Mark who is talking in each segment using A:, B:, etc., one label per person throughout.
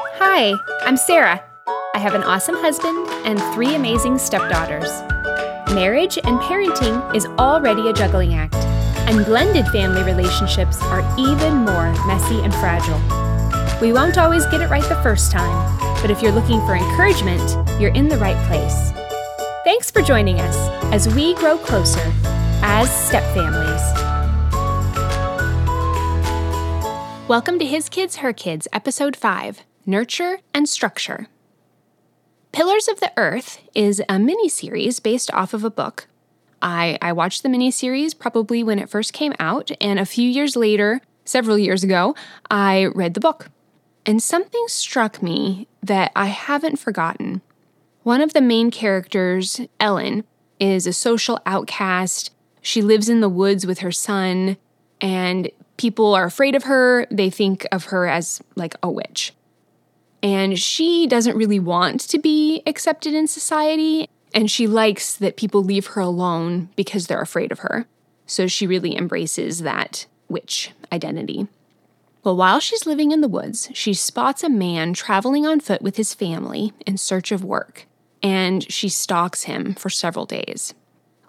A: Hi, I'm Sarah. I have an awesome husband and three amazing stepdaughters. Marriage and parenting is already a juggling act, and blended family relationships are even more messy and fragile. We won't always get it right the first time, but if you're looking for encouragement, you're in the right place. Thanks for joining us as we grow closer as stepfamilies. Welcome to His Kids, Her Kids, Episode 5 Nurture and Structure. Pillars of the Earth is a mini series based off of a book. I, I watched the mini series probably when it first came out, and a few years later, several years ago, I read the book. And something struck me that I haven't forgotten. One of the main characters, Ellen, is a social outcast. She lives in the woods with her son, and people are afraid of her. They think of her as like a witch. And she doesn't really want to be accepted in society, and she likes that people leave her alone because they're afraid of her. So she really embraces that witch identity. Well, while she's living in the woods, she spots a man traveling on foot with his family in search of work, and she stalks him for several days.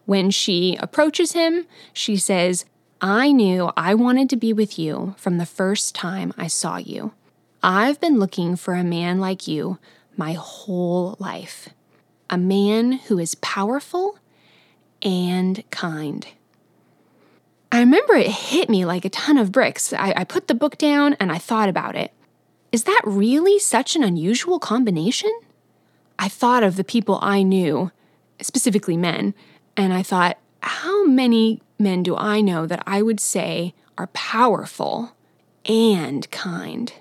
A: When she approaches him, she says, I knew I wanted to be with you from the first time I saw you. I've been looking for a man like you my whole life. A man who is powerful and kind. I remember it hit me like a ton of bricks. I, I, put the book down and I thought about it. Is that really such an unusual combination? I thought of the people I knew, specifically men, and I thought, how many men do I know that I would say are powerful and kind?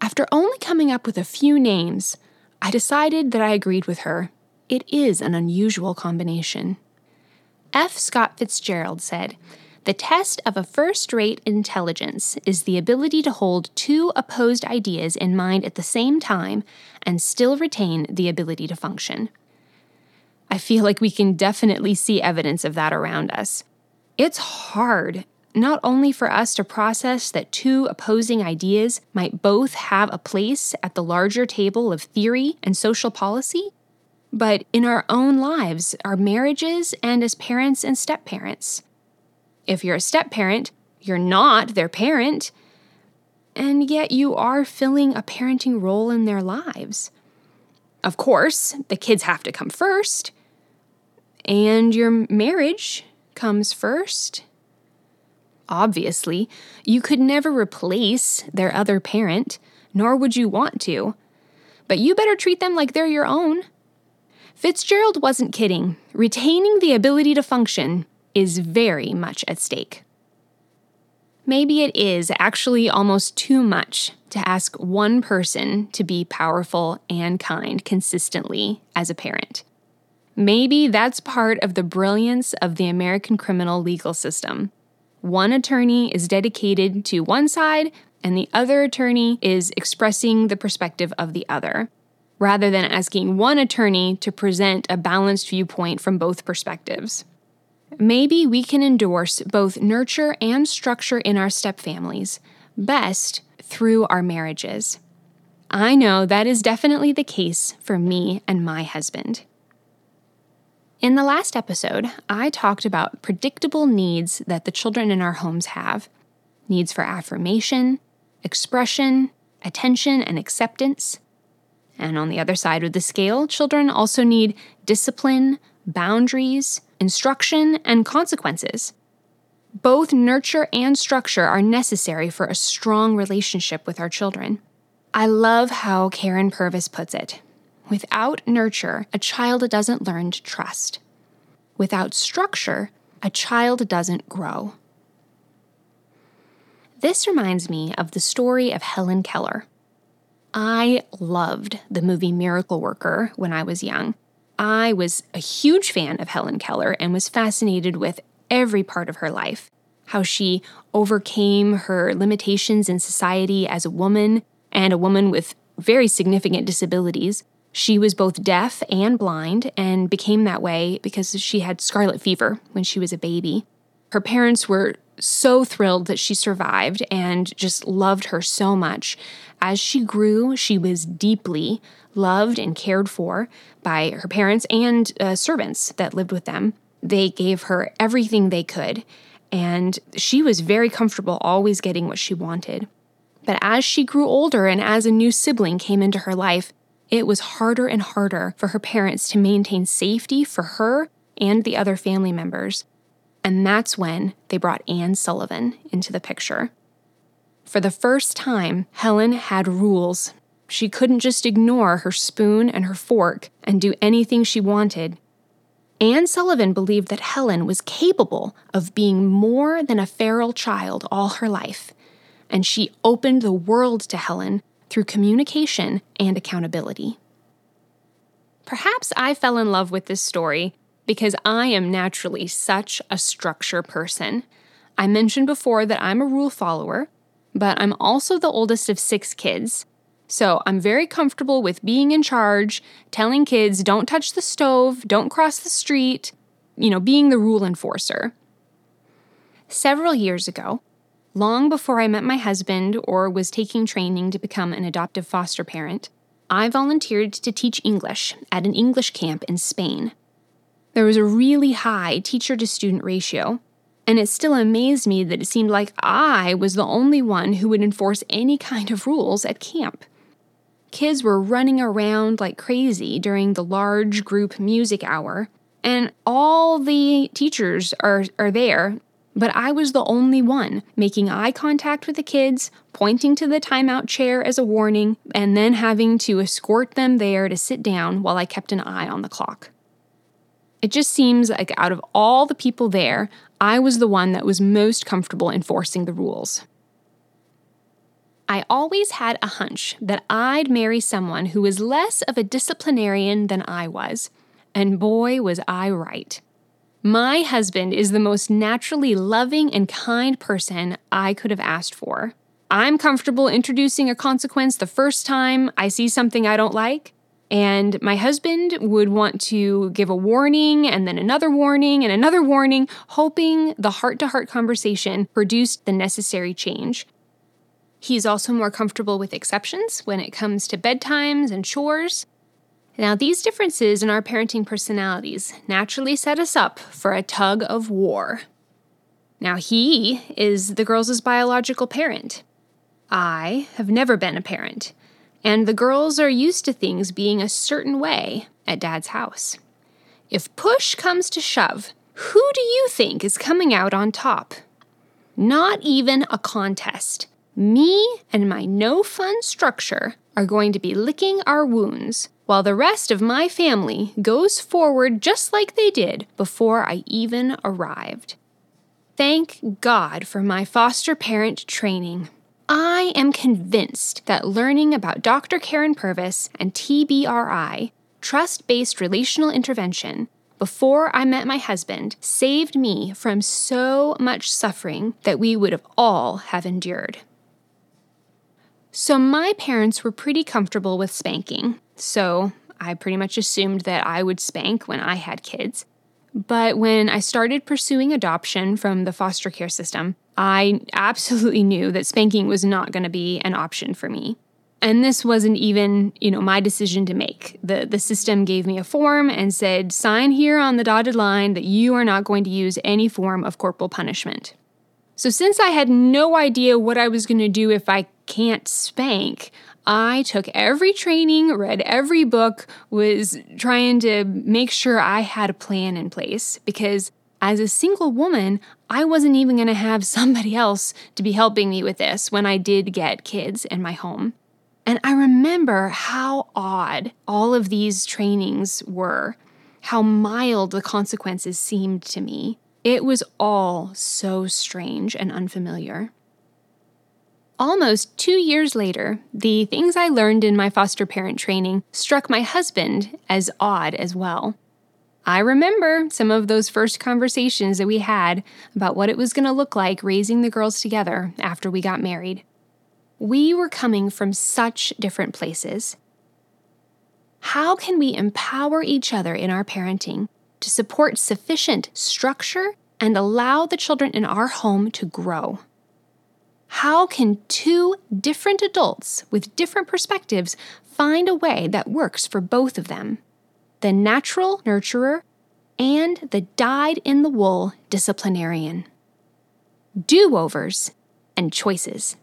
A: After only coming up with a few names, I decided that I agreed with her. It is an unusual combination. F. Scott Fitzgerald said, The test of a first rate intelligence is the ability to hold two opposed ideas in mind at the same time and still retain the ability to function. I feel like we can definitely see evidence of that around us. It's hard not only for us to process that two opposing ideas might both have a place at the larger table of theory and social policy, but in our own lives, our marriages, and as parents and step parents. If you're a step parent, you're not their parent, and yet you are filling a parenting role in their lives. Of course, the kids have to come first, and your marriage comes first. Obviously, you could never replace their other parent, nor would you want to. But you better treat them like they're your own. Fitzgerald wasn't kidding. Retaining the ability to function is very much at stake. Maybe it is actually almost too much to ask one person to be powerful and kind consistently as a parent. Maybe that's part of the brilliance of the American criminal legal system. One attorney is dedicated to one side, and the other attorney is expressing the perspective of the other rather than asking one attorney to present a balanced viewpoint from both perspectives. Maybe we can endorse both nurture and structure in our stepfamilies, best through our marriages. I know that is definitely the case for me and my husband. In the last episode, I talked about predictable needs that the children in our homes have needs for affirmation, expression, attention, and acceptance, and on the other side of the scale, children also need discipline, boundaries, instruction, and consequences. Both nurture and structure are necessary for a strong relationship with our children. I love how Karyn Purvis puts it. Without nurture, a child doesn't learn to trust. Without structure, a child doesn't grow. This reminds me of the story of Helen Keller. I loved the movie Miracle Worker when I was young. I was a huge fan of Helen Keller and was fascinated with every part of her life how she overcame her limitations in society as a woman and a woman with very significant disabilities. She was both deaf and blind and became that way because she had scarlet fever when she was a baby. Her parents were so thrilled that she survived and just loved her so much. As she grew, she was deeply loved and cared for by her parents and uh, servants that lived with them. They gave her everything they could, and she was very comfortable always getting what she wanted. But as she grew older and as a new sibling came into her life, it was harder and harder for her parents to maintain safety for her and the other family members. And that's when they brought Anne Sullivan into the picture. For the first time, Helen had rules. She couldn't just ignore her spoon and her fork and do anything she wanted. Anne Sullivan believed that Helen was capable of being more than a feral child all her life, and she opened the world to Helen through communication and accountability. Perhaps I fell in love with this story because I am naturally such a structure person. I mentioned before that I'm a rule follower, but I'm also the oldest of six kids. So I'm very comfortable with being in charge, telling kids don't touch the stove, don't cross the street, you know, being the rule enforcer. Several years ago, long before I met my husband or was taking training to become an adoptive foster parent, I volunteered to teach English at an English camp in Spain. There was a really high teacher to student ratio, and it still amazed me that it seemed like I was the only one who would enforce any kind of rules at camp. Kids were running around like crazy during the large group music hour, and all the teachers are, are there, but I was the only one making eye contact with the kids, pointing to the timeout chair as a warning, and then having to escort them there to sit down while I kept an eye on the clock. It just seems like out of all the people there, I was the one that was most comfortable enforcing the rules. I always had a hunch that I'd marry someone who was less of a disciplinarian than I was, and boy, was I right. My husband is the most naturally loving and kind person I could have asked for. I'm comfortable introducing a consequence the first time I see something I don't like, and my husband would want to give a warning and then another warning and another warning, hoping the heart to heart conversation produced the necessary change. He's also more comfortable with exceptions when it comes to bedtimes and chores. Now, these differences in our parenting personalities naturally set us up for a tug of war. Now, he is the girls' biological parent. I have never been a parent, and the girls are used to things being a certain way at Dad's house. If push comes to shove, who do you think is coming out on top? Not even a contest. Me and my no fun structure are going to be licking our wounds while the rest of my family goes forward just like they did before I even arrived. Thank God for my foster parent training. I am convinced that learning about Dr. Karyn Purvis and TBRI, trust based relational intervention, before I met my husband saved me from so much suffering that we would have all have endured. So my parents were pretty comfortable with spanking, so I pretty much assumed that I would spank when I had kids. But when I started pursuing adoption from the foster care system, I absolutely knew that spanking was not going to be an option for me. And this wasn't even, you know, my decision to make. The the system gave me a form and said, "Sign here on the dotted line that you are not going to use any form of corporal punishment." So since I had no idea what I was going to do if I can't spank, I took every training, read every book, was trying to make sure I had a plan in place because as a single woman, I wasn't even going to have somebody else to be helping me with this when I did get kids in my home. And I remember how odd all of these trainings were, how mild the consequences seemed to me. It was all so strange and unfamiliar. Almost two years later, the things I learned in my foster parent training struck my husband as odd as well. I remember some of those first conversations that we had about what it was going to look like raising the girls together after we got married. We were coming from such different places. How can we empower each other in our parenting to support sufficient structure and allow the children in our home to grow. How can two different adults with different perspectives find a way that works for both of them? The natural nurturer and the dyed in the wool disciplinarian. Do overs and choices.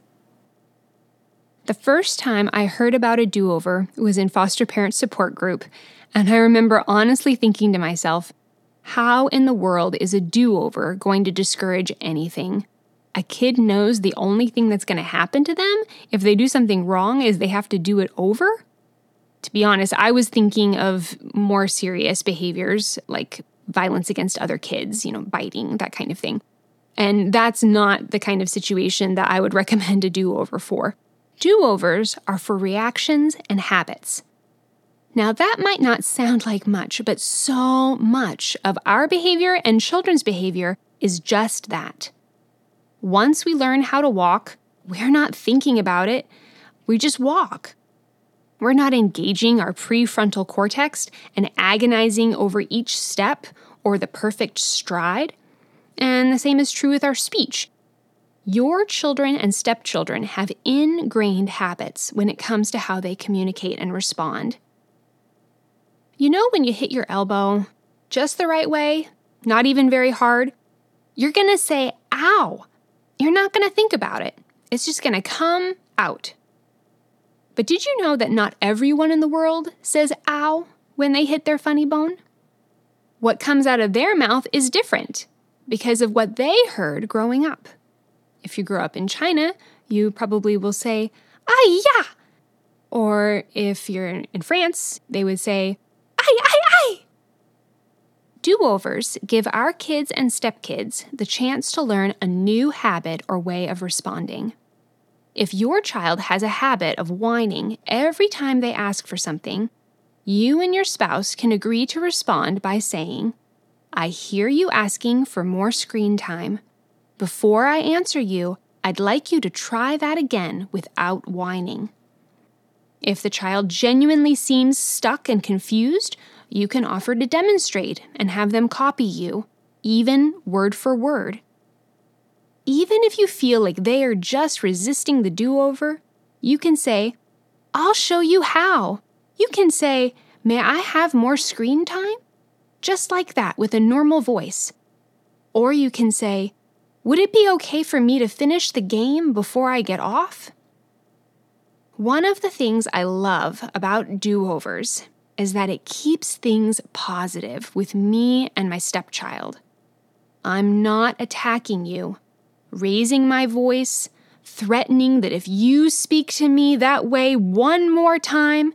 A: The first time I heard about a do over was in foster parent support group, and I remember honestly thinking to myself, how in the world is a do over going to discourage anything? A kid knows the only thing that's going to happen to them if they do something wrong is they have to do it over? To be honest, I was thinking of more serious behaviors like violence against other kids, you know, biting, that kind of thing. And that's not the kind of situation that I would recommend a do over for. Do overs are for reactions and habits. Now, that might not sound like much, but so much of our behavior and children's behavior is just that. Once we learn how to walk, we're not thinking about it, we just walk. We're not engaging our prefrontal cortex and agonizing over each step or the perfect stride. And the same is true with our speech. Your children and stepchildren have ingrained habits when it comes to how they communicate and respond. You know, when you hit your elbow just the right way, not even very hard, you're to say, ow. You're not going to think about it. It's just going to come out. But did you know that not everyone in the world says ow when they hit their funny bone? What comes out of their mouth is different because of what they heard growing up. If you grew up in China, you probably will say, ah, ya. Or if you're in France, they would say, ay ay ay. Do overs give our kids and stepkids the chance to learn a new habit or way of responding. If your child has a habit of whining every time they ask for something, you and your spouse can agree to respond by saying, I hear you asking for more screen time. Before I answer you, I'd like you to try that again without whining. If the child genuinely seems stuck and confused, you can offer to demonstrate and have them copy you, even word for word. Even if you feel like they are just resisting the do over, you can say, I'll show you how. You can say, May I have more screen time? Just like that with a normal voice. Or you can say, would it be okay for me to finish the game before I get off? One of the things I love about do overs is that it keeps things positive with me and my stepchild. I'm not attacking you, raising my voice, threatening that if you speak to me that way one more time,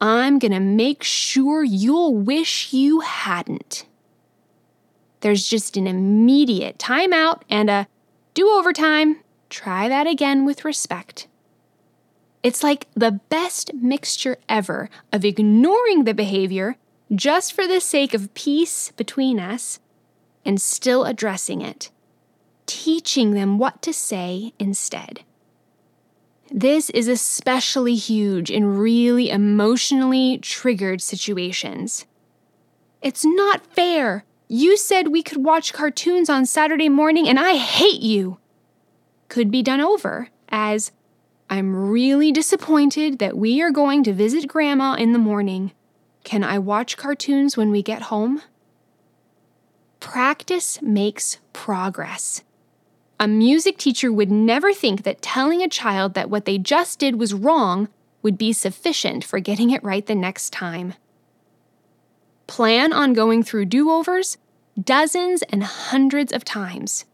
A: I'm gonna make sure you'll wish you hadn't there's just an immediate timeout and a do over time. Try that again with respect. It's like the best mixture ever of ignoring the behavior just for the sake of peace between us and still addressing it, teaching them what to say instead. This is especially huge in really emotionally triggered situations. It's not fair you said we could watch cartoons on Saturday morning, and I hate you. Could be done over as I'm really disappointed that we are going to visit Grandma in the morning. Can I watch cartoons when we get home? Practice makes progress. A music teacher would never think that telling a child that what they just did was wrong would be sufficient for getting it right the next time. Plan on going through do overs dozens and hundreds of times.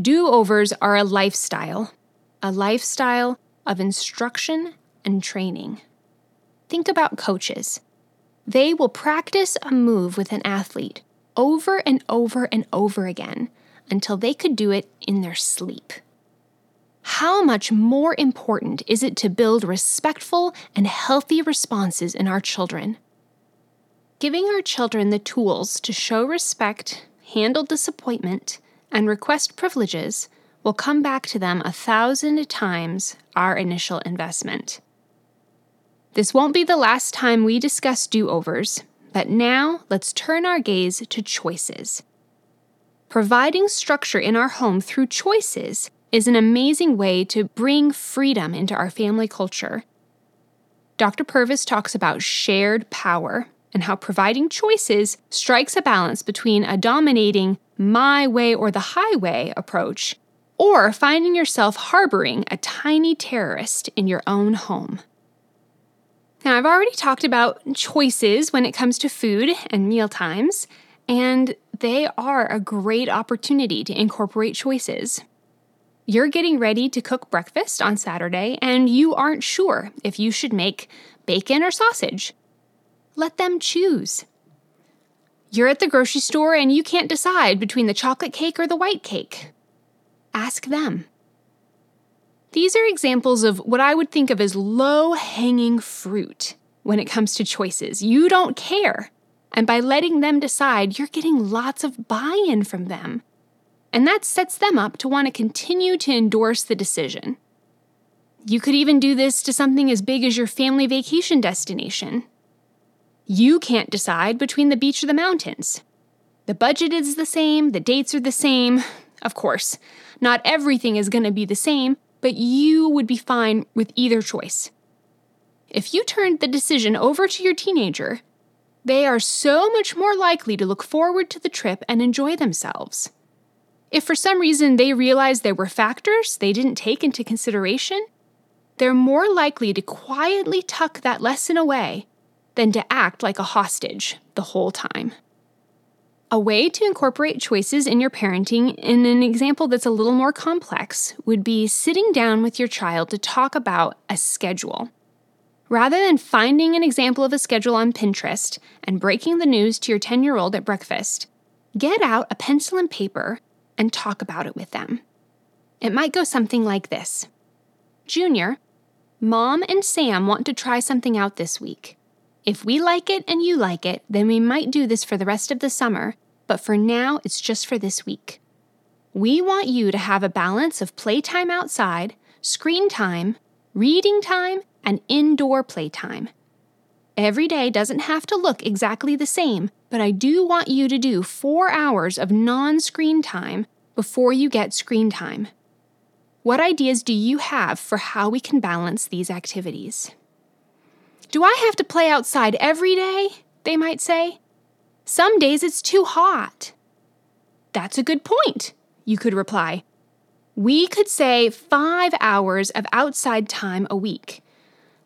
A: Do overs are a lifestyle, a lifestyle of instruction and training. Think about coaches. They will practice a move with an athlete over and over and over again until they could do it in their sleep. How much more important is it to build respectful and healthy responses in our children? Giving our children the tools to show respect, handle disappointment, and request privileges will come back to them a thousand times our initial investment. This won't be the last time we discuss do overs, but now let's turn our gaze to choices. providing structure in our home through choices is an amazing way to bring freedom into our family culture. Dr. Purvis talks about shared power and how providing choices strikes a balance between a dominating my way or the highway approach or finding yourself harboring a tiny terrorist in your own home. Now, I've already talked about choices when it comes to food and meal times, and they are a great opportunity to incorporate choices. You're getting ready to cook breakfast on Saturday, and you aren't sure if you should make bacon or sausage. Let them choose. You're at the grocery store and you can't decide between the chocolate cake or the white cake. Ask them. These are examples of what I would think of as low hanging fruit when it comes to choices. You don't care. And by letting them decide, you're getting lots of buy in from them and that sets them up to want to continue to endorse the decision. You could even do this to something as big as your family vacation destination. You can't decide between the beach or the mountains. The budget is the same, the dates are the same. Of course, not everything is going to be the same, but you would be fine with either choice. If you turned the decision over to your teenager, they are so much more likely to look forward to the trip and enjoy themselves. If for some reason they realize there were factors they didn't take into consideration, they're more likely to quietly tuck that lesson away than to act like a hostage the whole time. A way to incorporate choices in your parenting in an example that's a little more complex would be sitting down with your child to talk about a schedule. Rather than finding an example of a schedule on Pinterest and breaking the news to your 10 year old at breakfast, get out a pencil and paper and talk about it with them. It might go something like this Junior, Mom and Sam want to try something out this week. If we like it and you like it, then we might do this for the rest of the summer, but for now, it's just for this week. We want you to have a balance of playtime outside, screen time, reading time, and indoor playtime. Every day doesn't have to look exactly the same, but I do want you to do four hours of non screen time before you get screen time. What ideas do you have for how we can balance these activities? Do I have to play outside every day? They might say. Some days it's too hot. That's a good point, you could reply. We could say five hours of outside time a week.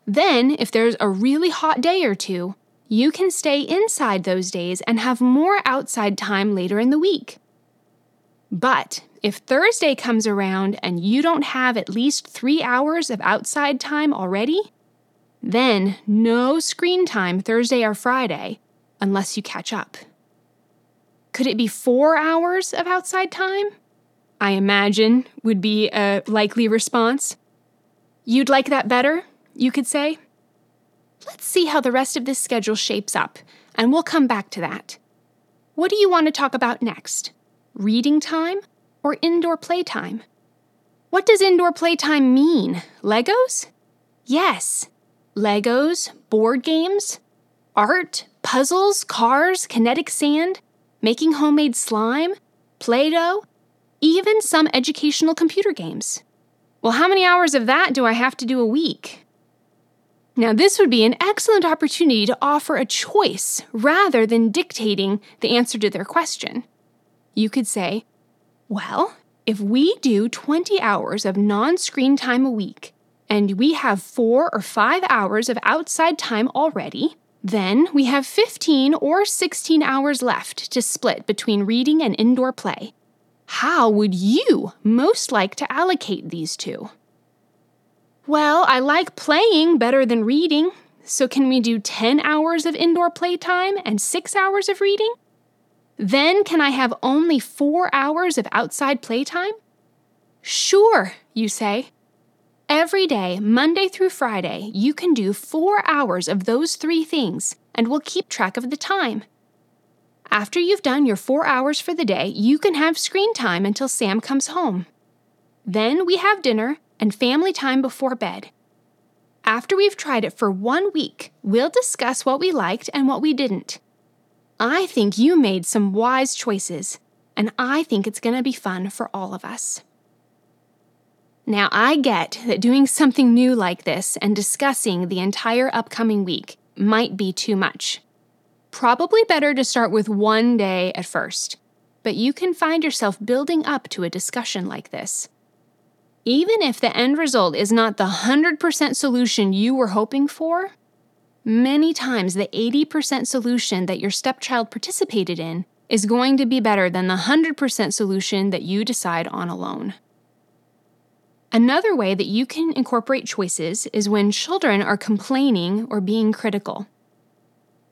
A: Then, if there's a really hot day or two, you can stay inside those days and have more outside time later in the week. But if Thursday comes around and you don't have at least three hours of outside time already, then no screen time Thursday or Friday unless you catch up. Could it be four hours of outside time? I imagine would be a likely response. You'd like that better, you could say? Let's see how the rest of this schedule shapes up, and we'll come back to that. What do you want to talk about next? Reading time or indoor playtime? What does indoor playtime mean? Legos? Yes. Legos, board games, art, puzzles, cars, kinetic sand, making homemade slime, Play Doh, even some educational computer games. Well, how many hours of that do I have to do a week? Now, this would be an excellent opportunity to offer a choice rather than dictating the answer to their question. You could say, Well, if we do 20 hours of non screen time a week, and we have four or five hours of outside time already, then we have 15 or 16 hours left to split between reading and indoor play. How would you most like to allocate these two? Well, I like playing better than reading, so can we do 10 hours of indoor playtime and 6 hours of reading? Then can I have only 4 hours of outside playtime? Sure, you say. Every day, Monday through Friday, you can do 4 hours of those three things, and we'll keep track of the time. After you've done your 4 hours for the day, you can have screen time until Sam comes home. Then we have dinner, and family time before bed. After we've tried it for one week, we'll discuss what we liked and what we didn't. I think you made some wise choices, and I think it's going to be fun for all of us. Now, I get that doing something new like this and discussing the entire upcoming week might be too much. Probably better to start with one day at first, but you can find yourself building up to a discussion like this. Even if the end result is not the 100% solution you were hoping for, many times the 80% solution that your stepchild participated in is going to be better than the 100% solution that you decide on alone. Another way that you can incorporate choices is when children are complaining or being critical.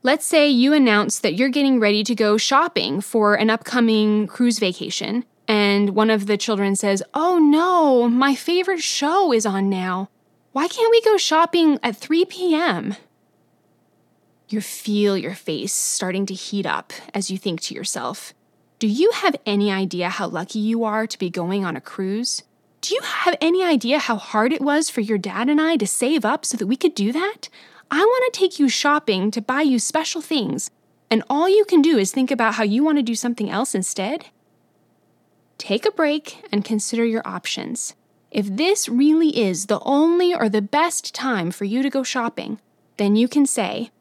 A: Let's say you announce that you're getting ready to go shopping for an upcoming cruise vacation, and one of the children says, Oh no, my favorite show is on now. Why can't we go shopping at 3 p.m.? You feel your face starting to heat up as you think to yourself, Do you have any idea how lucky you are to be going on a cruise? Do you have any idea how hard it was for your dad and I to save up so that we could do that? I want to take you shopping to buy you special things, and all you can do is think about how you want to do something else instead? Take a break and consider your options. If this really is the only or the best time for you to go shopping, then you can say,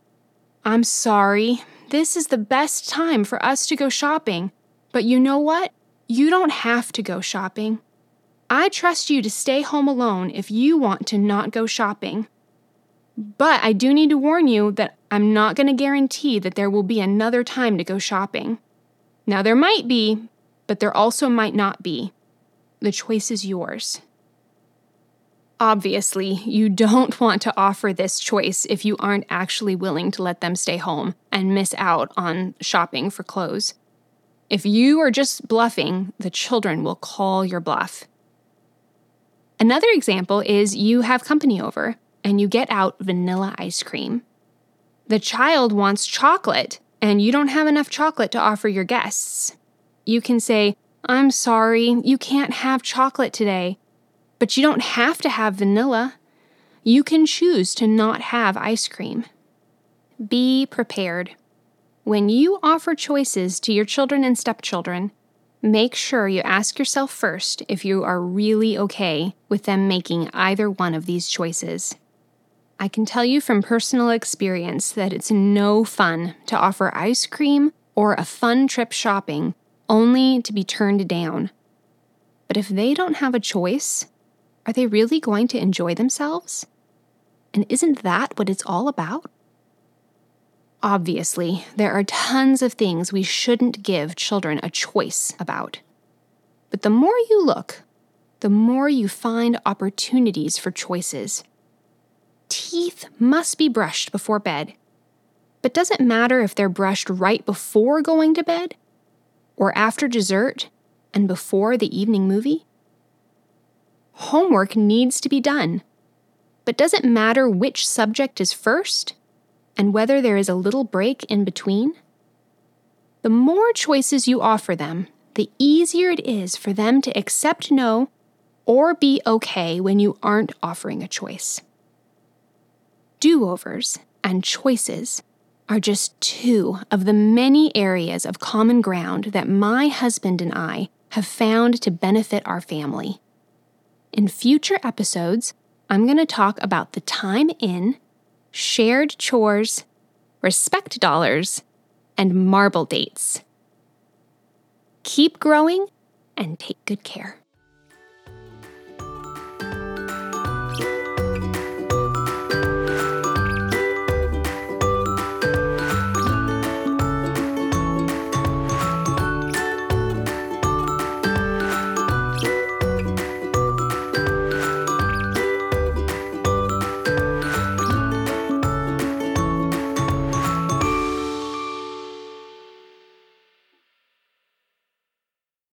A: I'm sorry, this is the best time for us to go shopping, but you know what? You don't have to go shopping. I trust you to stay home alone if you want to not go shopping. But I do need to warn you that I'm not going to guarantee that there will be another time to go shopping. Now, there might be, but there also might not be. The choice is yours. Obviously, you don't want to offer this choice if you aren't actually willing to let them stay home and miss out on shopping for clothes. If you are just bluffing, the children will call your bluff. Another example is you have company over and you get out vanilla ice cream. The child wants chocolate and you don't have enough chocolate to offer your guests. You can say, I'm sorry, you can't have chocolate today, but you don't have to have vanilla. You can choose to not have ice cream. Be prepared. When you offer choices to your children and stepchildren, Make sure you ask yourself first if you are really okay with them making either one of these choices. I can tell you from personal experience that it's no fun to offer ice cream or a fun trip shopping only to be turned down. But if they don't have a choice, are they really going to enjoy themselves? And isn't that what it's all about? Obviously, there are tons of things we shouldn't give children a choice about. But the more you look, the more you find opportunities for choices. Teeth must be brushed before bed. But does it matter if they're brushed right before going to bed, or after dessert, and before the evening movie? Homework needs to be done. But does it matter which subject is first? And whether there is a little break in between? The more choices you offer them, the easier it is for them to accept no or be okay when you aren't offering a choice. Do overs and choices are just two of the many areas of common ground that my husband and I have found to benefit our family. In future episodes, I'm going to talk about the time in shared chores, respect dollars, and marble dates. Keep growing and take good care.